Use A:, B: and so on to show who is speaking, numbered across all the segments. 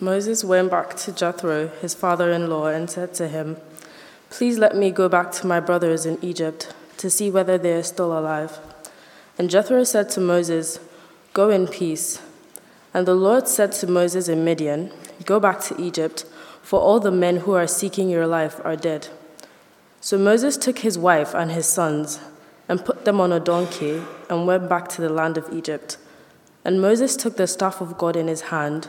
A: Moses went back to Jethro, his father in law, and said to him, Please let me go back to my brothers in Egypt to see whether they are still alive. And Jethro said to Moses, Go in peace. And the Lord said to Moses in Midian, Go back to Egypt, for all the men who are seeking your life are dead. So Moses took his wife and his sons and put them on a donkey and went back to the land of Egypt. And Moses took the staff of God in his hand,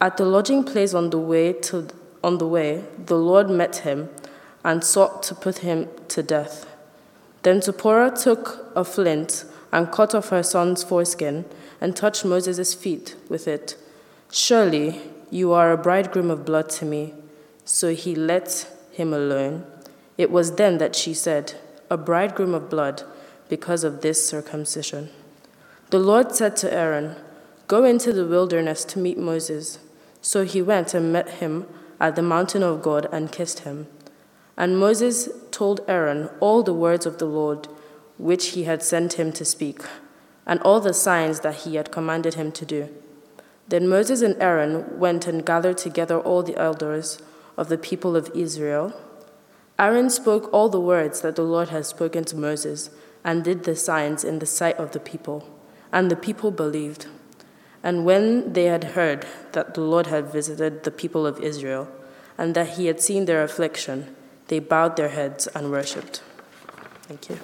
A: At the lodging place on the way to on the way, the Lord met him and sought to put him to death. Then Zipporah took a flint and cut off her son's foreskin and touched Moses' feet with it. Surely you are a bridegroom of blood to me. So he let him alone. It was then that she said, A bridegroom of blood because of this circumcision. The Lord said to Aaron, Go into the wilderness to meet Moses. So he went and met him at the mountain of God and kissed him. And Moses told Aaron all the words of the Lord which he had sent him to speak, and all the signs that he had commanded him to do. Then Moses and Aaron went and gathered together all the elders of the people of Israel. Aaron spoke all the words that the Lord had spoken to Moses and did the signs in the sight of the people. And the people believed. And when they had heard that the Lord had visited the people of Israel, and that he had seen their affliction, they bowed their heads and worshipped. Thank you.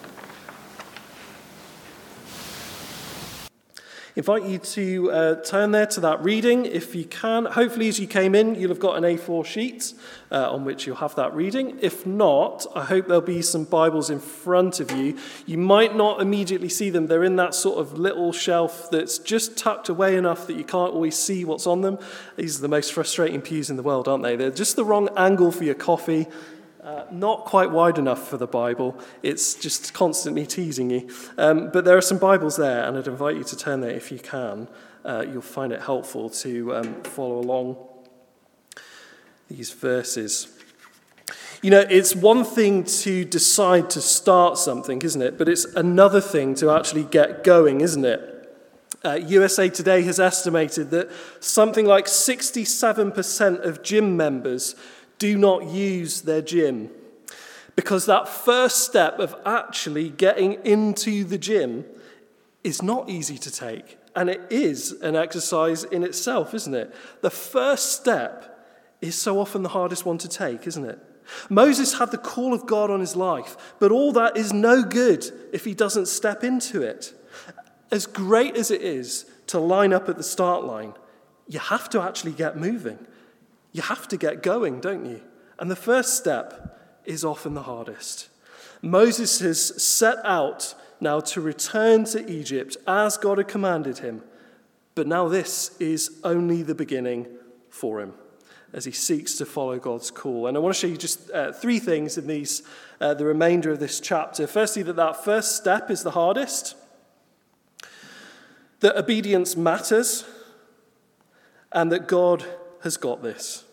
B: Invite you to uh, turn there to that reading if you can. Hopefully, as you came in, you'll have got an A4 sheet uh, on which you'll have that reading. If not, I hope there'll be some Bibles in front of you. You might not immediately see them, they're in that sort of little shelf that's just tucked away enough that you can't always see what's on them. These are the most frustrating pews in the world, aren't they? They're just the wrong angle for your coffee. Uh, not quite wide enough for the Bible. It's just constantly teasing you. Um, but there are some Bibles there, and I'd invite you to turn there if you can. Uh, you'll find it helpful to um, follow along these verses. You know, it's one thing to decide to start something, isn't it? But it's another thing to actually get going, isn't it? Uh, USA Today has estimated that something like 67% of gym members do not use their gym. Because that first step of actually getting into the gym is not easy to take. And it is an exercise in itself, isn't it? The first step is so often the hardest one to take, isn't it? Moses had the call of God on his life, but all that is no good if he doesn't step into it. As great as it is to line up at the start line, you have to actually get moving. You have to get going, don't you? And the first step is often the hardest. Moses has set out now to return to Egypt as God had commanded him. But now this is only the beginning for him as he seeks to follow God's call. And I want to show you just uh, three things in these, uh, the remainder of this chapter. Firstly, that that first step is the hardest, that obedience matters, and that God has got this.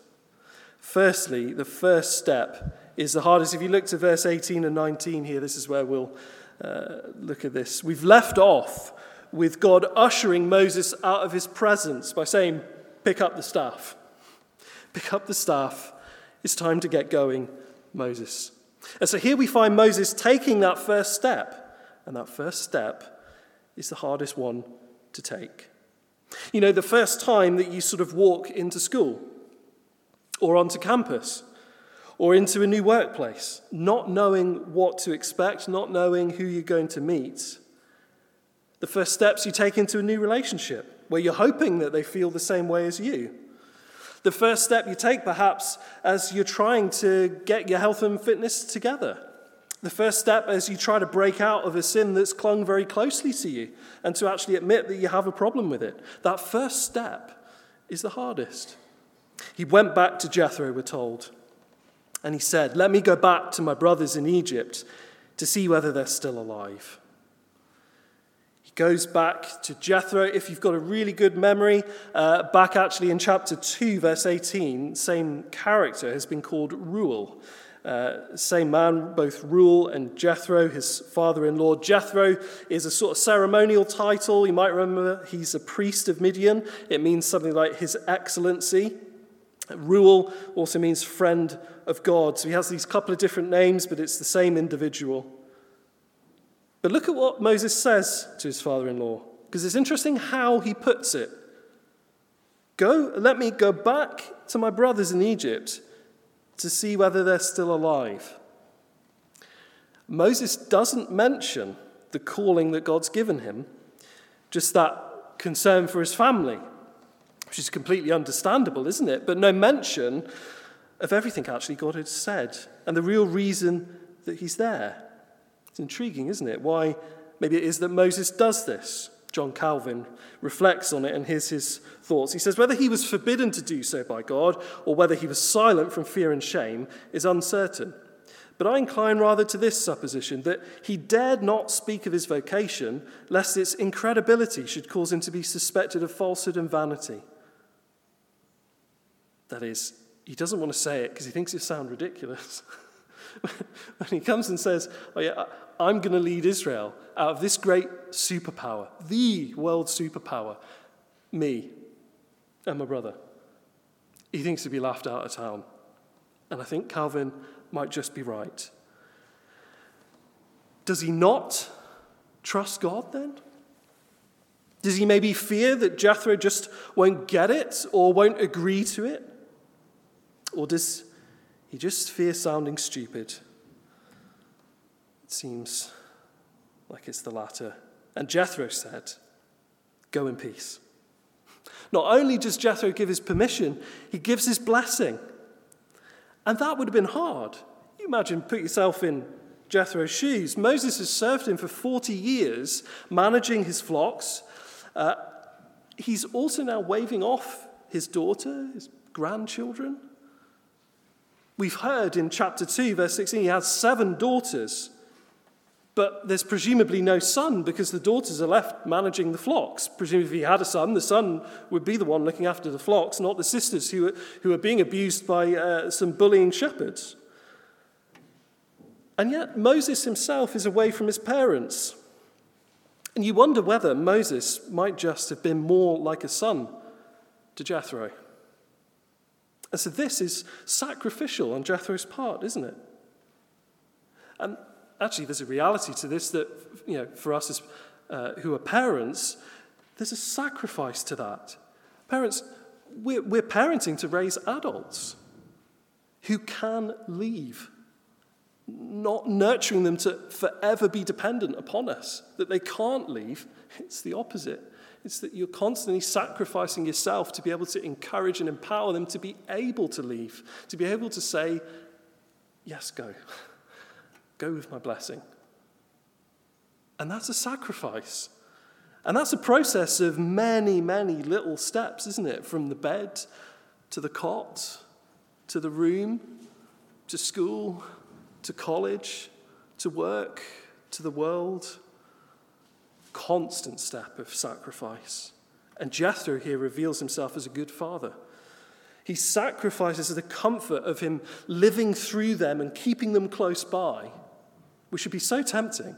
B: Firstly, the first step is the hardest. If you look to verse 18 and 19 here, this is where we'll uh, look at this. We've left off with God ushering Moses out of his presence by saying, Pick up the staff. Pick up the staff. It's time to get going, Moses. And so here we find Moses taking that first step. And that first step is the hardest one to take. You know, the first time that you sort of walk into school or onto campus or into a new workplace, not knowing what to expect, not knowing who you're going to meet. The first steps you take into a new relationship where you're hoping that they feel the same way as you. The first step you take, perhaps, as you're trying to get your health and fitness together. The first step as you try to break out of a sin that's clung very closely to you and to actually admit that you have a problem with it. That first step is the hardest. He went back to Jethro, we're told, and he said, Let me go back to my brothers in Egypt to see whether they're still alive. He goes back to Jethro. If you've got a really good memory, uh, back actually in chapter 2, verse 18, same character has been called Reuel. Uh, same man, both Reuel and Jethro, his father in law. Jethro is a sort of ceremonial title. You might remember he's a priest of Midian. It means something like His Excellency. Reuel also means friend of God. So he has these couple of different names, but it's the same individual. But look at what Moses says to his father in law, because it's interesting how he puts it. Go, let me go back to my brothers in Egypt to see whether they're still alive. Moses doesn't mention the calling that God's given him, just that concern for his family, which is completely understandable, isn't it? But no mention of everything actually God had said and the real reason that he's there. It's intriguing, isn't it? Why maybe it is that Moses does this. John Calvin reflects on it and here's his thoughts. He says, Whether he was forbidden to do so by God or whether he was silent from fear and shame is uncertain. But I incline rather to this supposition that he dared not speak of his vocation, lest its incredibility should cause him to be suspected of falsehood and vanity. That is, he doesn't want to say it because he thinks it sounds ridiculous. when he comes and says, Oh, yeah, I'm going to lead Israel out of this great superpower, the world superpower, me and my brother. He thinks to be laughed out of town. And I think Calvin might just be right. Does he not trust God then? Does he maybe fear that Jethro just won't get it or won't agree to it? Or does he just fear sounding stupid. It seems like it's the latter. And Jethro said, Go in peace. Not only does Jethro give his permission, he gives his blessing. And that would have been hard. You imagine, put yourself in Jethro's shoes. Moses has served him for 40 years, managing his flocks. Uh, he's also now waving off his daughter, his grandchildren. We've heard in chapter 2, verse 16, he has seven daughters, but there's presumably no son because the daughters are left managing the flocks. Presumably, if he had a son, the son would be the one looking after the flocks, not the sisters who are, who are being abused by uh, some bullying shepherds. And yet, Moses himself is away from his parents. And you wonder whether Moses might just have been more like a son to Jethro. And so this is sacrificial on Jethro's part, isn't it? And actually, there's a reality to this that, you know, for us as, uh, who are parents, there's a sacrifice to that. Parents, we're, we're parenting to raise adults who can leave, not nurturing them to forever be dependent upon us, that they can't leave. It's the opposite. It's that you're constantly sacrificing yourself to be able to encourage and empower them to be able to leave, to be able to say, Yes, go. Go with my blessing. And that's a sacrifice. And that's a process of many, many little steps, isn't it? From the bed to the cot, to the room, to school, to college, to work, to the world constant step of sacrifice. And Jethro here reveals himself as a good father. He sacrifices the comfort of him living through them and keeping them close by, which should be so tempting,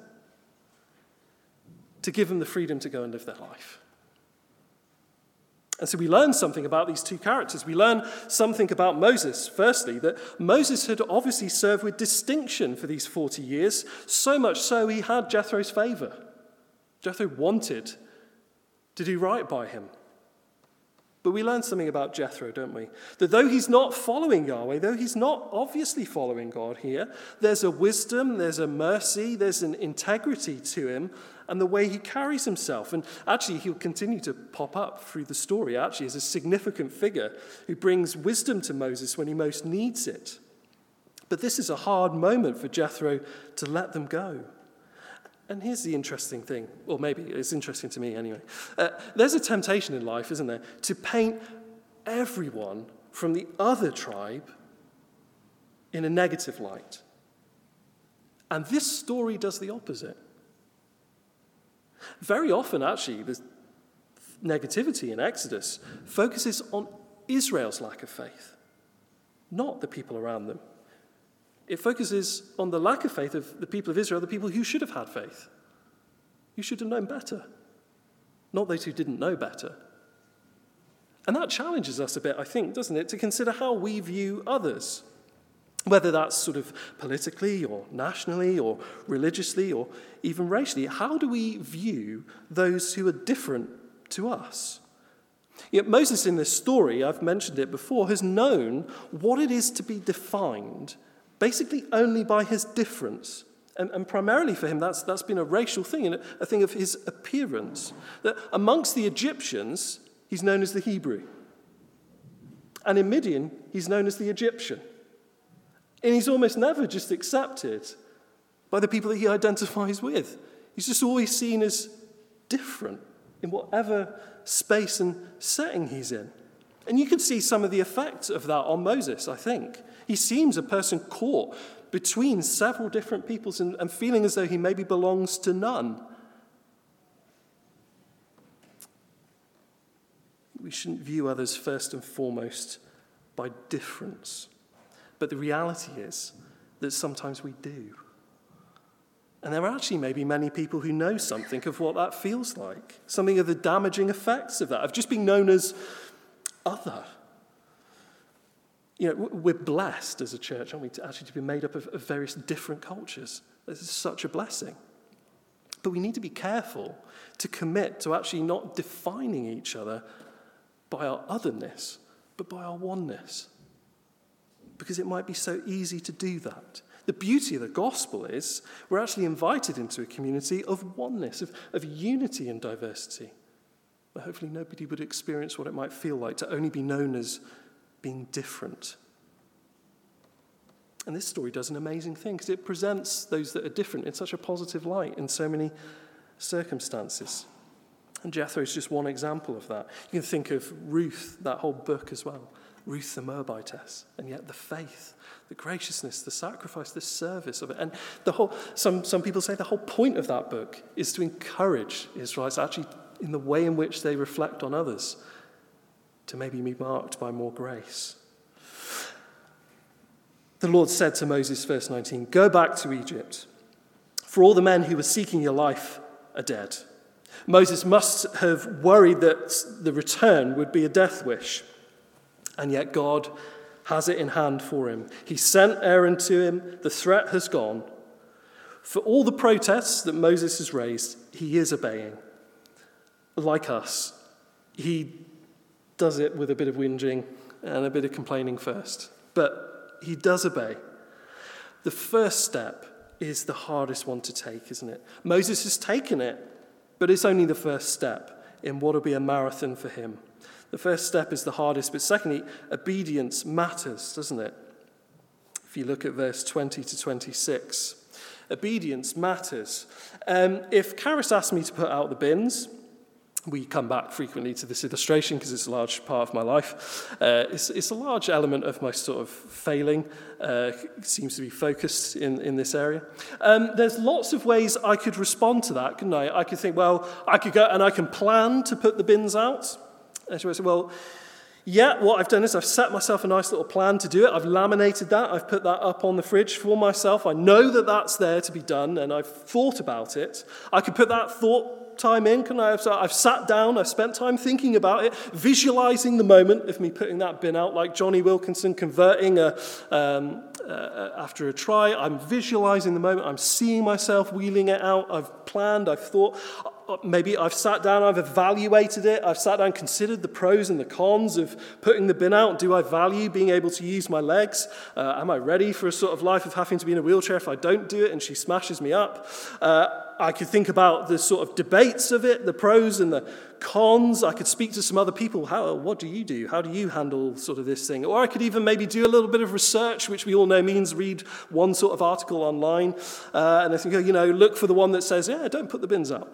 B: to give them the freedom to go and live their life. And so we learn something about these two characters. We learn something about Moses. Firstly, that Moses had obviously served with distinction for these 40 years, so much so he had Jethro's favor. Jethro wanted to do right by him. But we learn something about Jethro, don't we? That though he's not following Yahweh, though he's not obviously following God here, there's a wisdom, there's a mercy, there's an integrity to him and the way he carries himself. And actually, he'll continue to pop up through the story, actually, as a significant figure who brings wisdom to Moses when he most needs it. But this is a hard moment for Jethro to let them go. And here's the interesting thing, or maybe it's interesting to me anyway. Uh, there's a temptation in life, isn't there, to paint everyone from the other tribe in a negative light. And this story does the opposite. Very often, actually, the negativity in Exodus focuses on Israel's lack of faith, not the people around them. It focuses on the lack of faith of the people of Israel, the people who should have had faith, You should have known better, not those who didn't know better. And that challenges us a bit, I think, doesn't it, to consider how we view others, whether that's sort of politically or nationally or religiously or even racially. How do we view those who are different to us? Yet Moses, in this story, I've mentioned it before, has known what it is to be defined basically only by his difference. And, and, primarily for him, that's, that's been a racial thing and a, a thing of his appearance. That amongst the Egyptians, he's known as the Hebrew. And in Midian, he's known as the Egyptian. And he's almost never just accepted by the people that he identifies with. He's just always seen as different in whatever space and setting he's in. And you can see some of the effects of that on Moses, I think. He seems a person caught between several different peoples and, and feeling as though he maybe belongs to none. We shouldn't view others first and foremost by difference. But the reality is that sometimes we do. And there are actually maybe many people who know something of what that feels like, something of the damaging effects of that, of just being known as other you know, we're blessed as a church, aren't we, to actually to be made up of, of various different cultures. This is such a blessing. But we need to be careful to commit to actually not defining each other by our otherness, but by our oneness. Because it might be so easy to do that. The beauty of the gospel is we're actually invited into a community of oneness, of, of unity and diversity. But hopefully, nobody would experience what it might feel like to only be known as being different. And this story does an amazing thing because it presents those that are different in such a positive light in so many circumstances. And Jethro is just one example of that. You can think of Ruth, that whole book as well. Ruth the Moabitess, and yet the faith, the graciousness, the sacrifice, the service of it. And the whole, some, some people say the whole point of that book is to encourage Israelites actually in the way in which they reflect on others to maybe be marked by more grace. The Lord said to Moses, verse 19, Go back to Egypt, for all the men who were seeking your life are dead. Moses must have worried that the return would be a death wish, and yet God has it in hand for him. He sent Aaron to him, the threat has gone. For all the protests that Moses has raised, he is obeying. Like us, he does it with a bit of whinging and a bit of complaining first. But he does obey. The first step is the hardest one to take, isn't it? Moses has taken it, but it's only the first step in what will be a marathon for him. The first step is the hardest, but secondly, obedience matters, doesn't it? If you look at verse 20 to 26, obedience matters. Um, if Karis asked me to put out the bins, we come back frequently to this illustration because it's a large part of my life. Uh, it's, it's, a large element of my sort of failing. Uh, seems to be focused in, in this area. Um, there's lots of ways I could respond to that, couldn't I? I could think, well, I could go and I can plan to put the bins out. And she well, yeah, what I've done is I've set myself a nice little plan to do it. I've laminated that. I've put that up on the fridge for myself. I know that that's there to be done, and I've thought about it. I could put that thought time in? Can I have, I've sat down, I've spent time thinking about it, visualizing the moment of me putting that bin out, like Jonny Wilkinson converting a, um, uh, after a try. I'm visualizing the moment, I'm seeing myself wheeling it out, I've planned, I've thought. Uh, maybe I've sat down, I've evaluated it, I've sat down, considered the pros and the cons of putting the bin out. Do I value being able to use my legs? Uh, am I ready for a sort of life of having to be in a wheelchair if I don't do it and she smashes me up? Uh, I could think about the sort of debates of it, the pros and the cons. I could speak to some other people. How, what do you do? How do you handle sort of this thing? Or I could even maybe do a little bit of research, which we all know means read one sort of article online. Uh, and I think, you know, look for the one that says, yeah, don't put the bins out.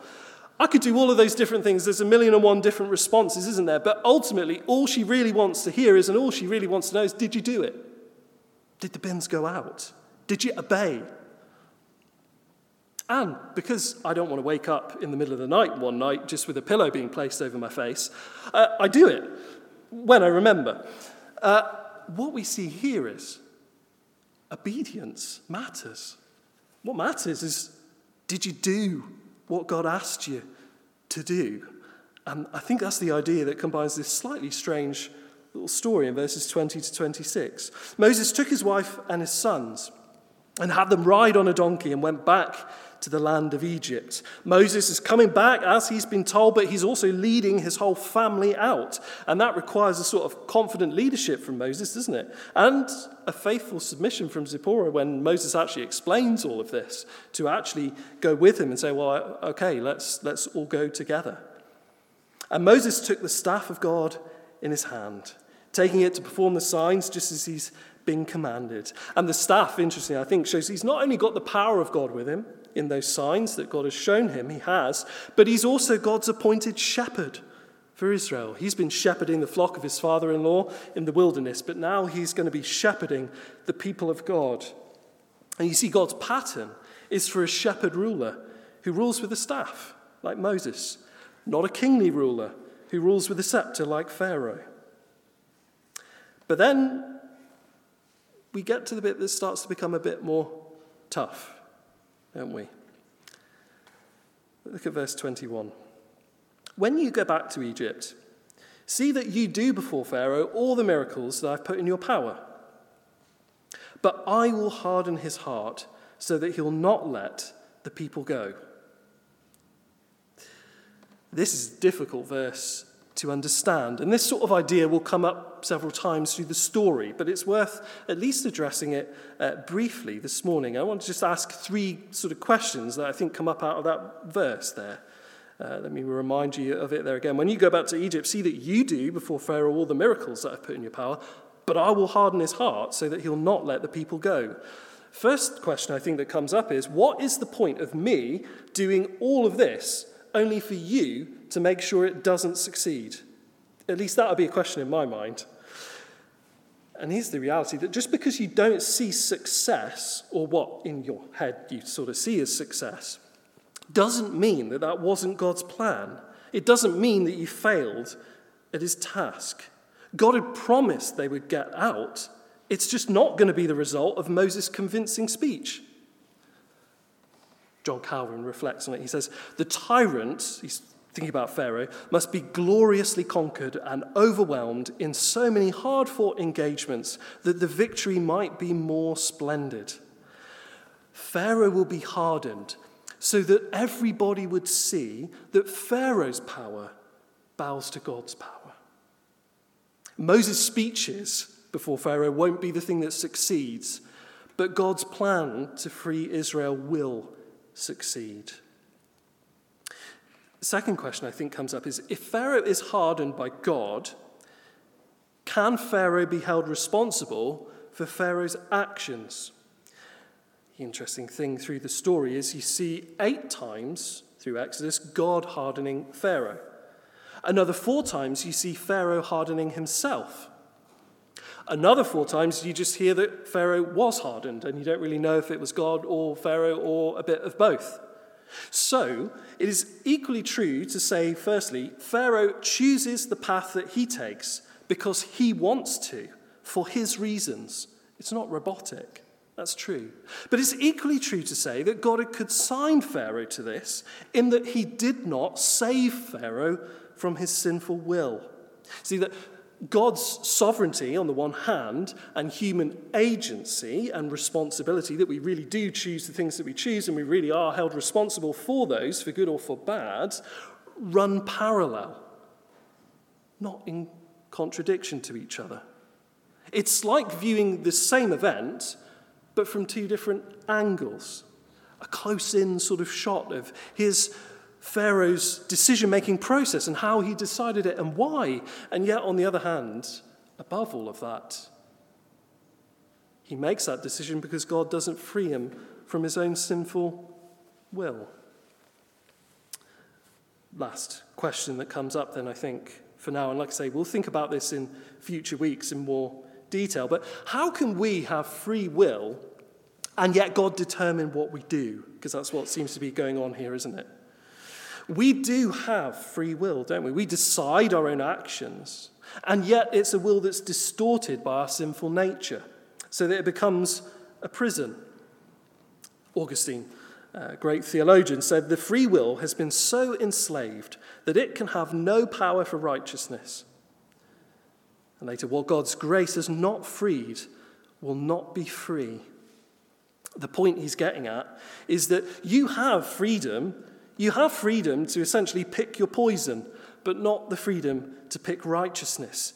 B: I could do all of those different things. There's a million and one different responses, isn't there? But ultimately, all she really wants to hear is, and all she really wants to know is, did you do it? Did the bins go out? Did you obey? And because I don't want to wake up in the middle of the night one night just with a pillow being placed over my face, uh, I do it when I remember. Uh, what we see here is obedience matters. What matters is did you do what God asked you to do? And I think that's the idea that combines this slightly strange little story in verses 20 to 26. Moses took his wife and his sons and had them ride on a donkey and went back to the land of Egypt. Moses is coming back as he's been told, but he's also leading his whole family out. And that requires a sort of confident leadership from Moses, doesn't it? And a faithful submission from Zipporah when Moses actually explains all of this to actually go with him and say, well, okay, let's, let's all go together. And Moses took the staff of God in his hand, taking it to perform the signs just as he's been commanded. And the staff, interestingly, I think, shows he's not only got the power of God with him, in those signs that God has shown him, he has, but he's also God's appointed shepherd for Israel. He's been shepherding the flock of his father in law in the wilderness, but now he's going to be shepherding the people of God. And you see, God's pattern is for a shepherd ruler who rules with a staff, like Moses, not a kingly ruler who rules with a scepter, like Pharaoh. But then we get to the bit that starts to become a bit more tough don't we? Look at verse 21. When you go back to Egypt, see that you do before Pharaoh all the miracles that I've put in your power. But I will harden his heart so that he'll not let the people go. This is a difficult verse to understand. And this sort of idea will come up several times through the story, but it's worth at least addressing it uh, briefly this morning. I want to just ask three sort of questions that I think come up out of that verse there. Uh, let me remind you of it there again. When you go back to Egypt, see that you do before Pharaoh all the miracles that I've put in your power, but I will harden his heart so that he'll not let the people go. First question I think that comes up is what is the point of me doing all of this only for you to make sure it doesn't succeed? At least that would be a question in my mind. And here's the reality that just because you don't see success, or what in your head you sort of see as success, doesn't mean that that wasn't God's plan. It doesn't mean that you failed at his task. God had promised they would get out. It's just not going to be the result of Moses' convincing speech. John Calvin reflects on it. He says, The tyrant, he's thinking about Pharaoh, must be gloriously conquered and overwhelmed in so many hard fought engagements that the victory might be more splendid. Pharaoh will be hardened so that everybody would see that Pharaoh's power bows to God's power. Moses' speeches before Pharaoh won't be the thing that succeeds, but God's plan to free Israel will succeed. Second question I think comes up is if Pharaoh is hardened by God, can Pharaoh be held responsible for Pharaoh's actions? The interesting thing through the story is you see eight times through Exodus God hardening Pharaoh. Another four times you see Pharaoh hardening himself. Another four times, you just hear that Pharaoh was hardened, and you don't really know if it was God or Pharaoh or a bit of both. So, it is equally true to say, firstly, Pharaoh chooses the path that he takes because he wants to, for his reasons. It's not robotic. That's true. But it's equally true to say that God had consigned Pharaoh to this in that he did not save Pharaoh from his sinful will. See, that God's sovereignty on the one hand, and human agency and responsibility that we really do choose the things that we choose and we really are held responsible for those, for good or for bad, run parallel, not in contradiction to each other. It's like viewing the same event, but from two different angles. A close in sort of shot of his Pharaoh's decision making process and how he decided it and why. And yet, on the other hand, above all of that, he makes that decision because God doesn't free him from his own sinful will. last question that comes up, then, I think, for now. And like I say, we'll think about this in future weeks in more detail. But how can we have free will and yet God determine what we do? Because that's what seems to be going on here, isn't it? We do have free will, don't we? We decide our own actions, and yet it's a will that's distorted by our sinful nature, so that it becomes a prison. Augustine, a great theologian, said the free will has been so enslaved that it can have no power for righteousness. And later, what God's grace has not freed will not be free. The point he's getting at is that you have freedom. You have freedom to essentially pick your poison, but not the freedom to pick righteousness.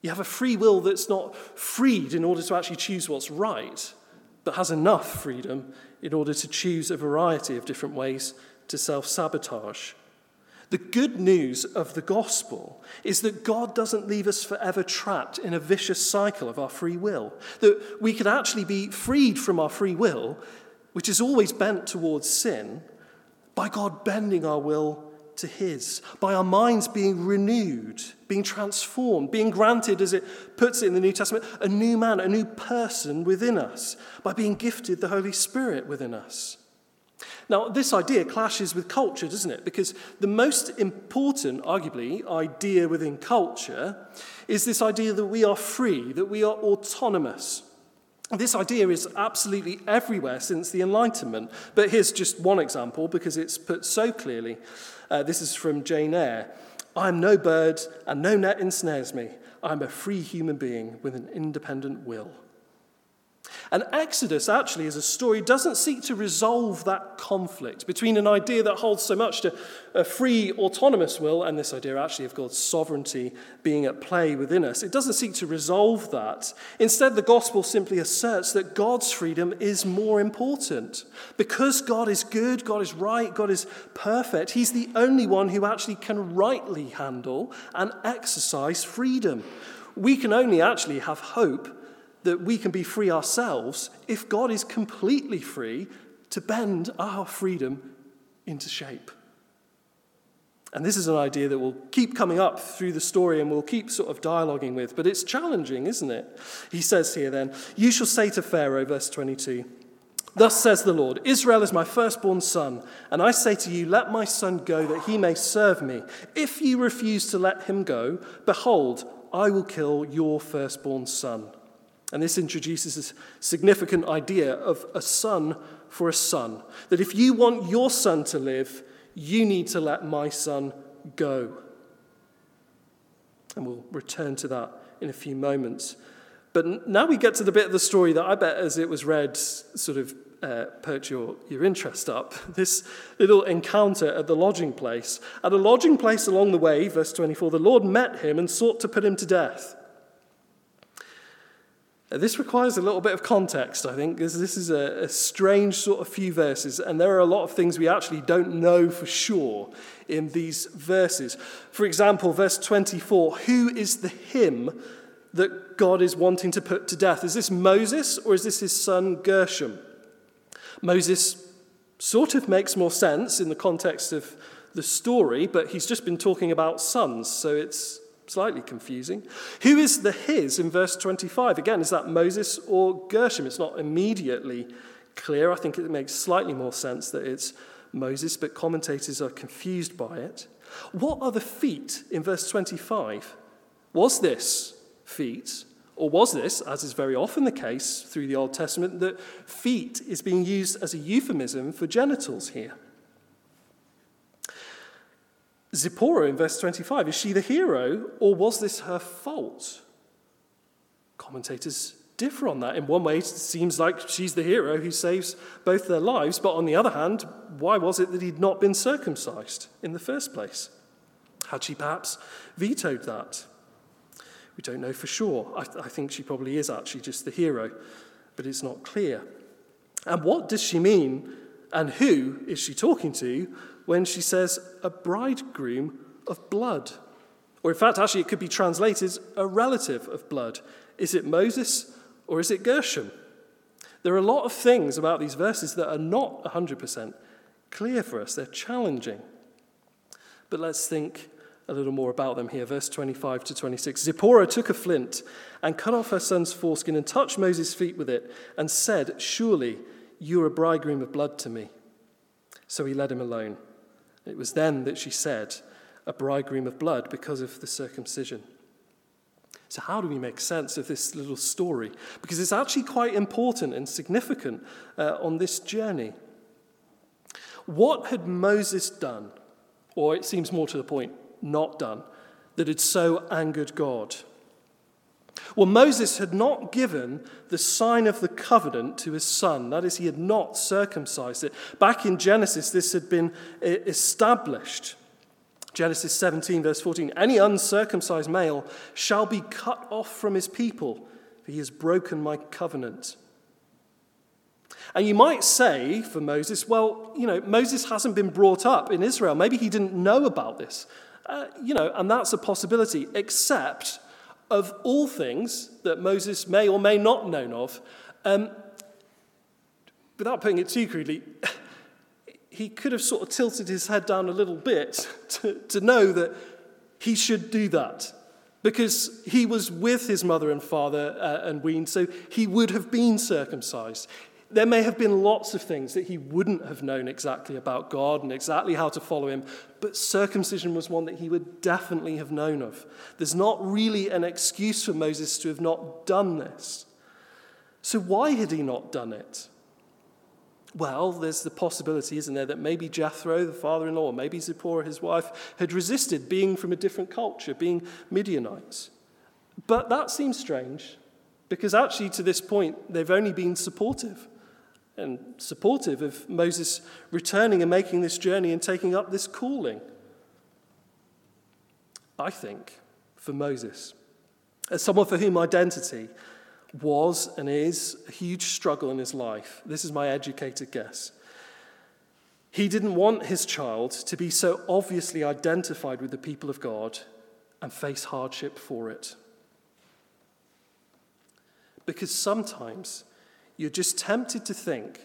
B: You have a free will that's not freed in order to actually choose what's right, but has enough freedom in order to choose a variety of different ways to self sabotage. The good news of the gospel is that God doesn't leave us forever trapped in a vicious cycle of our free will. That we could actually be freed from our free will, which is always bent towards sin, by God bending our will to His, by our minds being renewed, being transformed, being granted, as it puts it in the New Testament, a new man, a new person within us, by being gifted the Holy Spirit within us. Now, this idea clashes with culture, doesn't it? Because the most important, arguably, idea within culture is this idea that we are free, that we are autonomous. This idea is absolutely everywhere since the Enlightenment. But here's just one example because it's put so clearly. Uh, this is from Jane Eyre I am no bird, and no net ensnares me. I am a free human being with an independent will. And Exodus, actually, as a story, doesn't seek to resolve that conflict between an idea that holds so much to a free, autonomous will and this idea, actually, of God's sovereignty being at play within us. It doesn't seek to resolve that. Instead, the gospel simply asserts that God's freedom is more important. Because God is good, God is right, God is perfect, He's the only one who actually can rightly handle and exercise freedom. We can only actually have hope that we can be free ourselves if God is completely free to bend our freedom into shape. And this is an idea that will keep coming up through the story and we'll keep sort of dialoguing with, but it's challenging, isn't it? He says here then, You shall say to Pharaoh, verse 22, Thus says the Lord Israel is my firstborn son, and I say to you, Let my son go that he may serve me. If you refuse to let him go, behold, I will kill your firstborn son. And this introduces a significant idea of a son for a son. That if you want your son to live, you need to let my son go. And we'll return to that in a few moments. But now we get to the bit of the story that I bet, as it was read, sort of uh, perked your, your interest up. This little encounter at the lodging place. At a lodging place along the way, verse 24, the Lord met him and sought to put him to death. This requires a little bit of context, I think, because this is a, a, strange sort of few verses, and there are a lot of things we actually don't know for sure in these verses. For example, verse 24 Who is the him that God is wanting to put to death? Is this Moses or is this his son Gershom? Moses sort of makes more sense in the context of the story, but he's just been talking about sons, so it's slightly confusing. Who is the his in verse 25? Again, is that Moses or Gershom? It's not immediately clear. I think it makes slightly more sense that it's Moses, but commentators are confused by it. What are the feet in verse 25? Was this feet? Or was this, as is very often the case through the Old Testament, that feet is being used as a euphemism for genitals here? Zipporah in verse 25, is she the hero or was this her fault? Commentators differ on that. In one way, it seems like she's the hero who saves both their lives, but on the other hand, why was it that he'd not been circumcised in the first place? Had she perhaps vetoed that? We don't know for sure. I, I think she probably is actually just the hero, but it's not clear. And what does she mean, and who is she talking to when she says a bridegroom of blood. Or, in fact, actually, it could be translated a relative of blood. Is it Moses or is it Gershom? There are a lot of things about these verses that are not 100% clear for us, they're challenging. But let's think a little more about them here. Verse 25 to 26. Zipporah took a flint and cut off her son's foreskin and touched Moses' feet with it and said, Surely you are a bridegroom of blood to me. So he let him alone. It was then that she said, A bridegroom of blood because of the circumcision. So, how do we make sense of this little story? Because it's actually quite important and significant uh, on this journey. What had Moses done, or it seems more to the point, not done, that had so angered God? Well, Moses had not given the sign of the covenant to his son. That is, he had not circumcised it. Back in Genesis, this had been established. Genesis 17, verse 14 Any uncircumcised male shall be cut off from his people, for he has broken my covenant. And you might say for Moses, well, you know, Moses hasn't been brought up in Israel. Maybe he didn't know about this. Uh, you know, and that's a possibility, except of all things that Moses may or may not known of, um, without putting it too crudely, he could have sort of tilted his head down a little bit to, to know that he should do that because he was with his mother and father uh, and weaned, so he would have been circumcised. There may have been lots of things that he wouldn't have known exactly about God and exactly how to follow him, but circumcision was one that he would definitely have known of. There's not really an excuse for Moses to have not done this. So, why had he not done it? Well, there's the possibility, isn't there, that maybe Jethro, the father in law, maybe Zipporah, his wife, had resisted being from a different culture, being Midianites. But that seems strange because actually, to this point, they've only been supportive and supportive of Moses returning and making this journey and taking up this calling. I think for Moses, as someone for whom identity was and is a huge struggle in his life. This is my educated guess. He didn't want his child to be so obviously identified with the people of God and face hardship for it. Because sometimes you're just tempted to think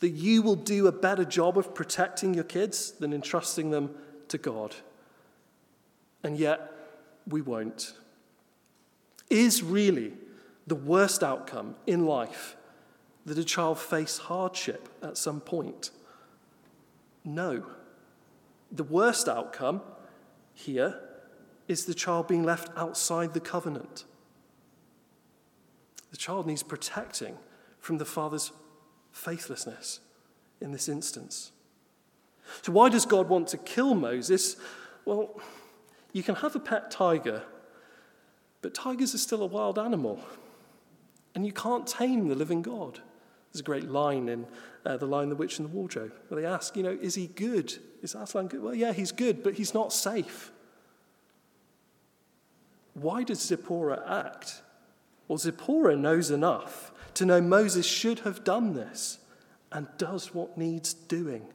B: that you will do a better job of protecting your kids than entrusting them to God. And yet, we won't. Is really the worst outcome in life that a child face hardship at some point? No. The worst outcome here is the child being left outside the covenant. The child needs protecting from the father's faithlessness in this instance. So, why does God want to kill Moses? Well, you can have a pet tiger, but tigers are still a wild animal. And you can't tame the living God. There's a great line in uh, The Lion, the Witch, and the Wardrobe where they ask, you know, is he good? Is Aslan good? Well, yeah, he's good, but he's not safe. Why does Zipporah act? Well, Zipporah knows enough to know Moses should have done this and does what needs doing.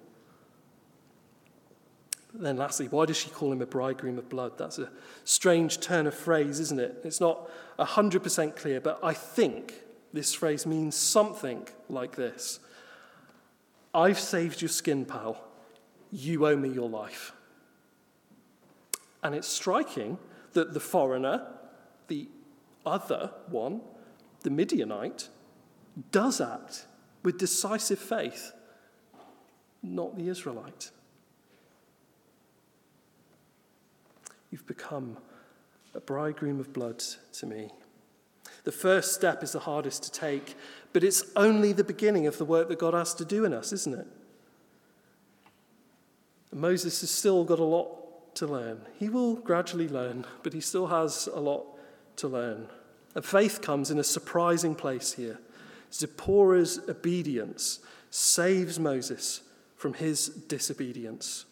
B: then, lastly, why does she call him a bridegroom of blood? That's a strange turn of phrase, isn't it? It's not 100% clear, but I think this phrase means something like this I've saved your skin, pal. You owe me your life. And it's striking that the foreigner, the other one, the Midianite, does act with decisive faith, not the Israelite. You've become a bridegroom of blood to me. The first step is the hardest to take, but it's only the beginning of the work that God has to do in us, isn't it? Moses has still got a lot to learn. He will gradually learn, but he still has a lot to learn. And faith comes in a surprising place here. Zipporah's obedience saves Moses from his disobedience.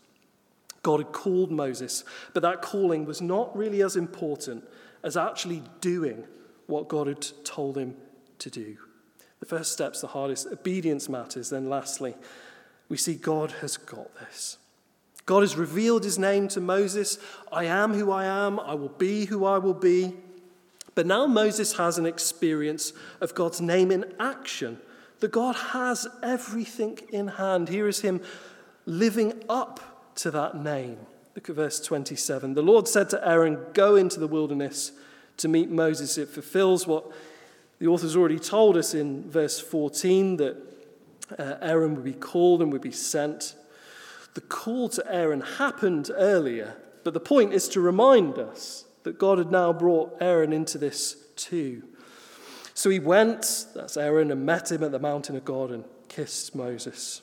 B: God had called Moses, but that calling was not really as important as actually doing what God had told him to do. The first step's the hardest. Obedience matters. Then, lastly, we see God has got this. God has revealed his name to Moses I am who I am, I will be who I will be. But now Moses has an experience of God's name in action, that God has everything in hand. Here is him living up to that name Look at verse 27. The Lord said to Aaron, Go into the wilderness to meet Moses. It fulfills what the author's already told us in verse 14 that uh, Aaron would be called and would be sent. The call to Aaron happened earlier, but the point is to remind us that God had now brought Aaron into this too. So he went, that's Aaron, and met him at the mountain of God and kissed Moses.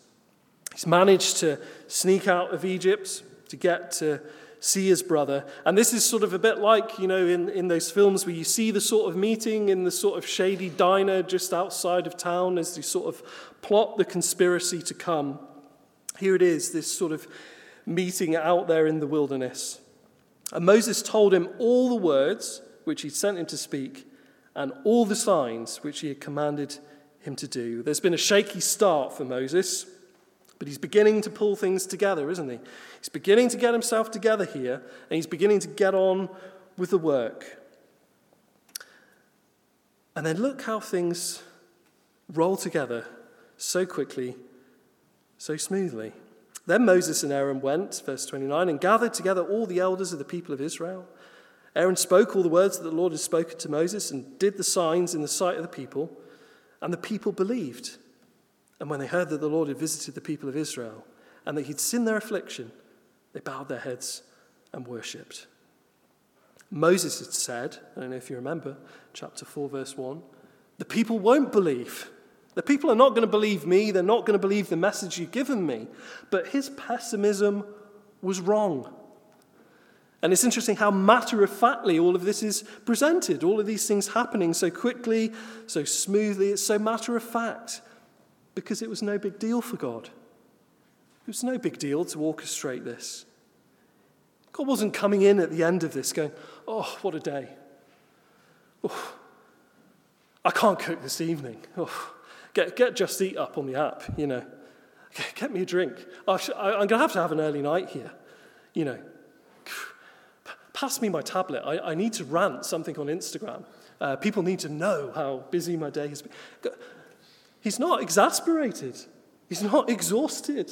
B: He's managed to sneak out of Egypt to get to see his brother. And this is sort of a bit like, you know, in, in those films where you see the sort of meeting in the sort of shady diner just outside of town as they sort of plot the conspiracy to come. Here it is, this sort of meeting out there in the wilderness. And Moses told him all the words which he sent him to speak and all the signs which he had commanded him to do. There's been a shaky start for Moses, but he's beginning to pull things together, isn't he? He's beginning to get himself together here, and he's beginning to get on with the work. And then look how things roll together so quickly, so smoothly. Then Moses and Aaron went, verse 29, and gathered together all the elders of the people of Israel. Aaron spoke all the words that the Lord had spoken to Moses and did the signs in the sight of the people, and the people believed. And when they heard that the Lord had visited the people of Israel and that he'd seen their affliction, they bowed their heads and worshipped. Moses had said, I don't know if you remember, chapter 4, verse 1, the people won't believe. The people are not going to believe me. They're not going to believe the message you've given me. But his pessimism was wrong. And it's interesting how matter of factly all of this is presented. All of these things happening so quickly, so smoothly. It's so matter of fact because it was no big deal for God. It was no big deal to orchestrate this. God wasn't coming in at the end of this going, oh, what a day. Oh, I can't cook this evening. Oh, get, get Just Eat up on the app, you know. Get, me a drink. I am going to have to have an early night here, you know. Pass me my tablet. I, I need to rant something on Instagram. Uh, people need to know how busy my day has been. He's not exasperated. He's not exhausted.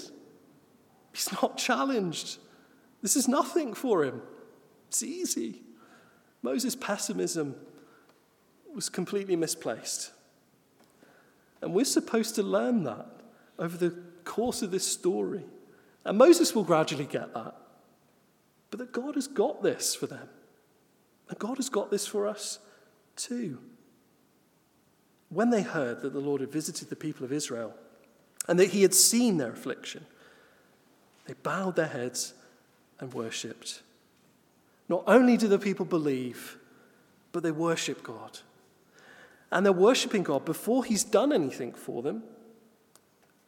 B: He's not challenged. This is nothing for him. It's easy. Moses' pessimism was completely misplaced. And we're supposed to learn that over the course of this story. And Moses will gradually get that. But that God has got this for them. And God has got this for us too. When they heard that the Lord had visited the people of Israel and that he had seen their affliction, they bowed their heads and worshipped. Not only do the people believe, but they worship God. And they're worshiping God before he's done anything for them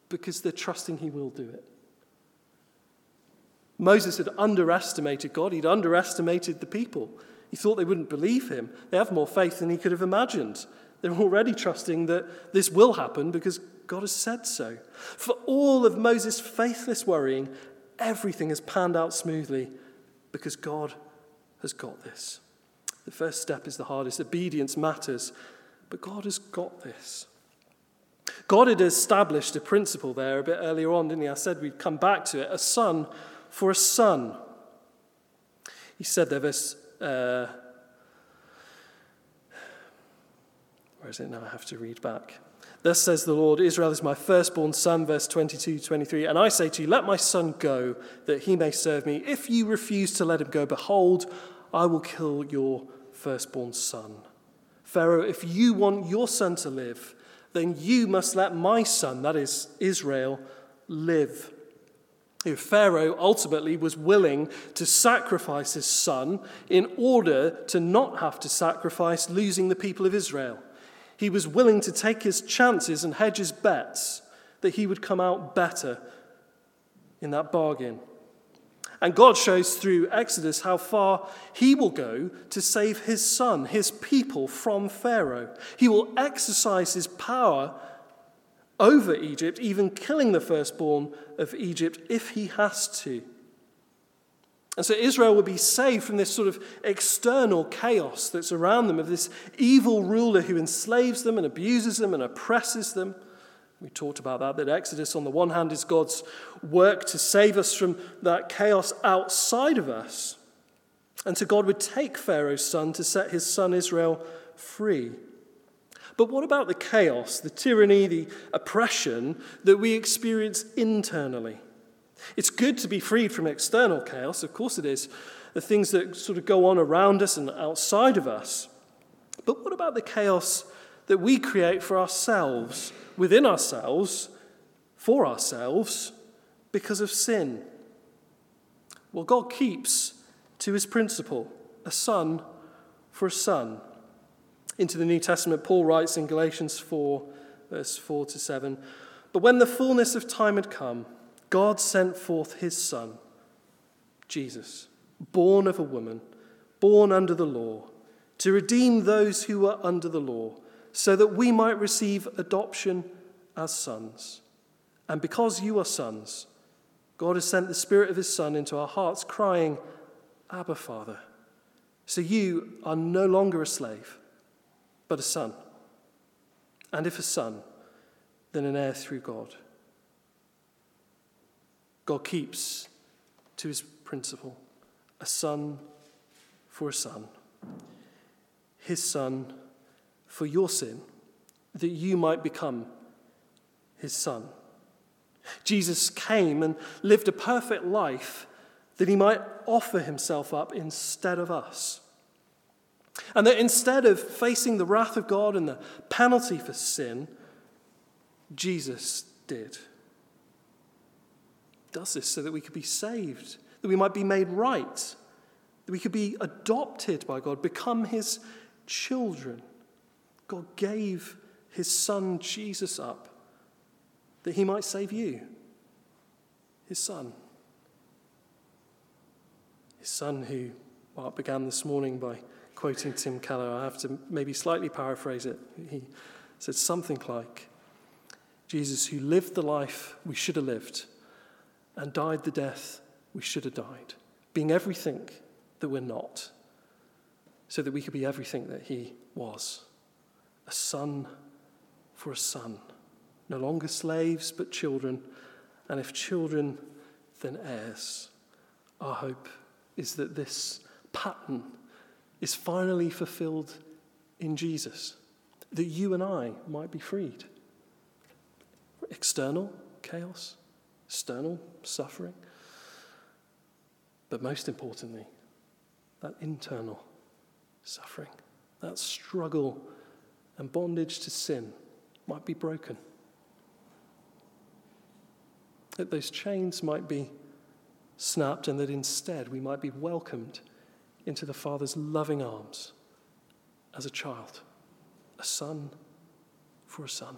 B: because they're trusting he will do it. Moses had underestimated God, he'd underestimated the people. He thought they wouldn't believe him. They have more faith than he could have imagined. They're already trusting that this will happen because God has said so. For all of Moses' faithless worrying, everything has panned out smoothly because God has got this. The first step is the hardest. Obedience matters, but God has got this. God had established a principle there a bit earlier on, didn't he? I said we'd come back to it a son for a son. He said there, verse uh, Where is it now? I have to read back. Thus says the Lord, Israel is my firstborn son, verse 22, 23. And I say to you, let my son go, that he may serve me. If you refuse to let him go, behold, I will kill your firstborn son. Pharaoh, if you want your son to live, then you must let my son, that is Israel, live. If Pharaoh ultimately was willing to sacrifice his son in order to not have to sacrifice losing the people of Israel. He was willing to take his chances and hedge his bets that he would come out better in that bargain. And God shows through Exodus how far he will go to save his son, his people from Pharaoh. He will exercise his power over Egypt, even killing the firstborn of Egypt if he has to. And so Israel will be saved from this sort of external chaos that's around them, of this evil ruler who enslaves them and abuses them and oppresses them. We talked about that, that Exodus, on the one hand, is God's work to save us from that chaos outside of us. And so God would take Pharaoh's son to set his son Israel free. But what about the chaos, the tyranny, the oppression that we experience internally? It's good to be freed from external chaos, of course it is, the things that sort of go on around us and outside of us. But what about the chaos that we create for ourselves, within ourselves, for ourselves, because of sin? Well, God keeps to his principle a son for a son. Into the New Testament, Paul writes in Galatians 4, verse 4 to 7 But when the fullness of time had come, God sent forth his son, Jesus, born of a woman, born under the law, to redeem those who were under the law so that we might receive adoption as sons. And because you are sons, God has sent the Spirit of His Son into our hearts, crying, Abba, Father. So you are no longer a slave, but a son. And if a son, then an heir through God. God keeps to his principle a son for a son. His son for your sin, that you might become his son. Jesus came and lived a perfect life that he might offer himself up instead of us. And that instead of facing the wrath of God and the penalty for sin, Jesus did. Does this so that we could be saved, that we might be made right, that we could be adopted by God, become his children. God gave his son Jesus up that he might save you, his son. His son, who Mark began this morning by quoting Tim Keller, I have to maybe slightly paraphrase it. He said something like Jesus, who lived the life we should have lived and died the death we should have died, being everything that we're not, so that we could be everything that he was a son for a son. No longer slaves, but children. And if children, then heirs. Our hope is that this pattern is finally fulfilled in Jesus, that you and I might be freed. External chaos, external suffering, but most importantly, that internal suffering, that struggle and bondage to sin might be broken. That those chains might be snapped, and that instead we might be welcomed into the Father's loving arms as a child, a son for a son.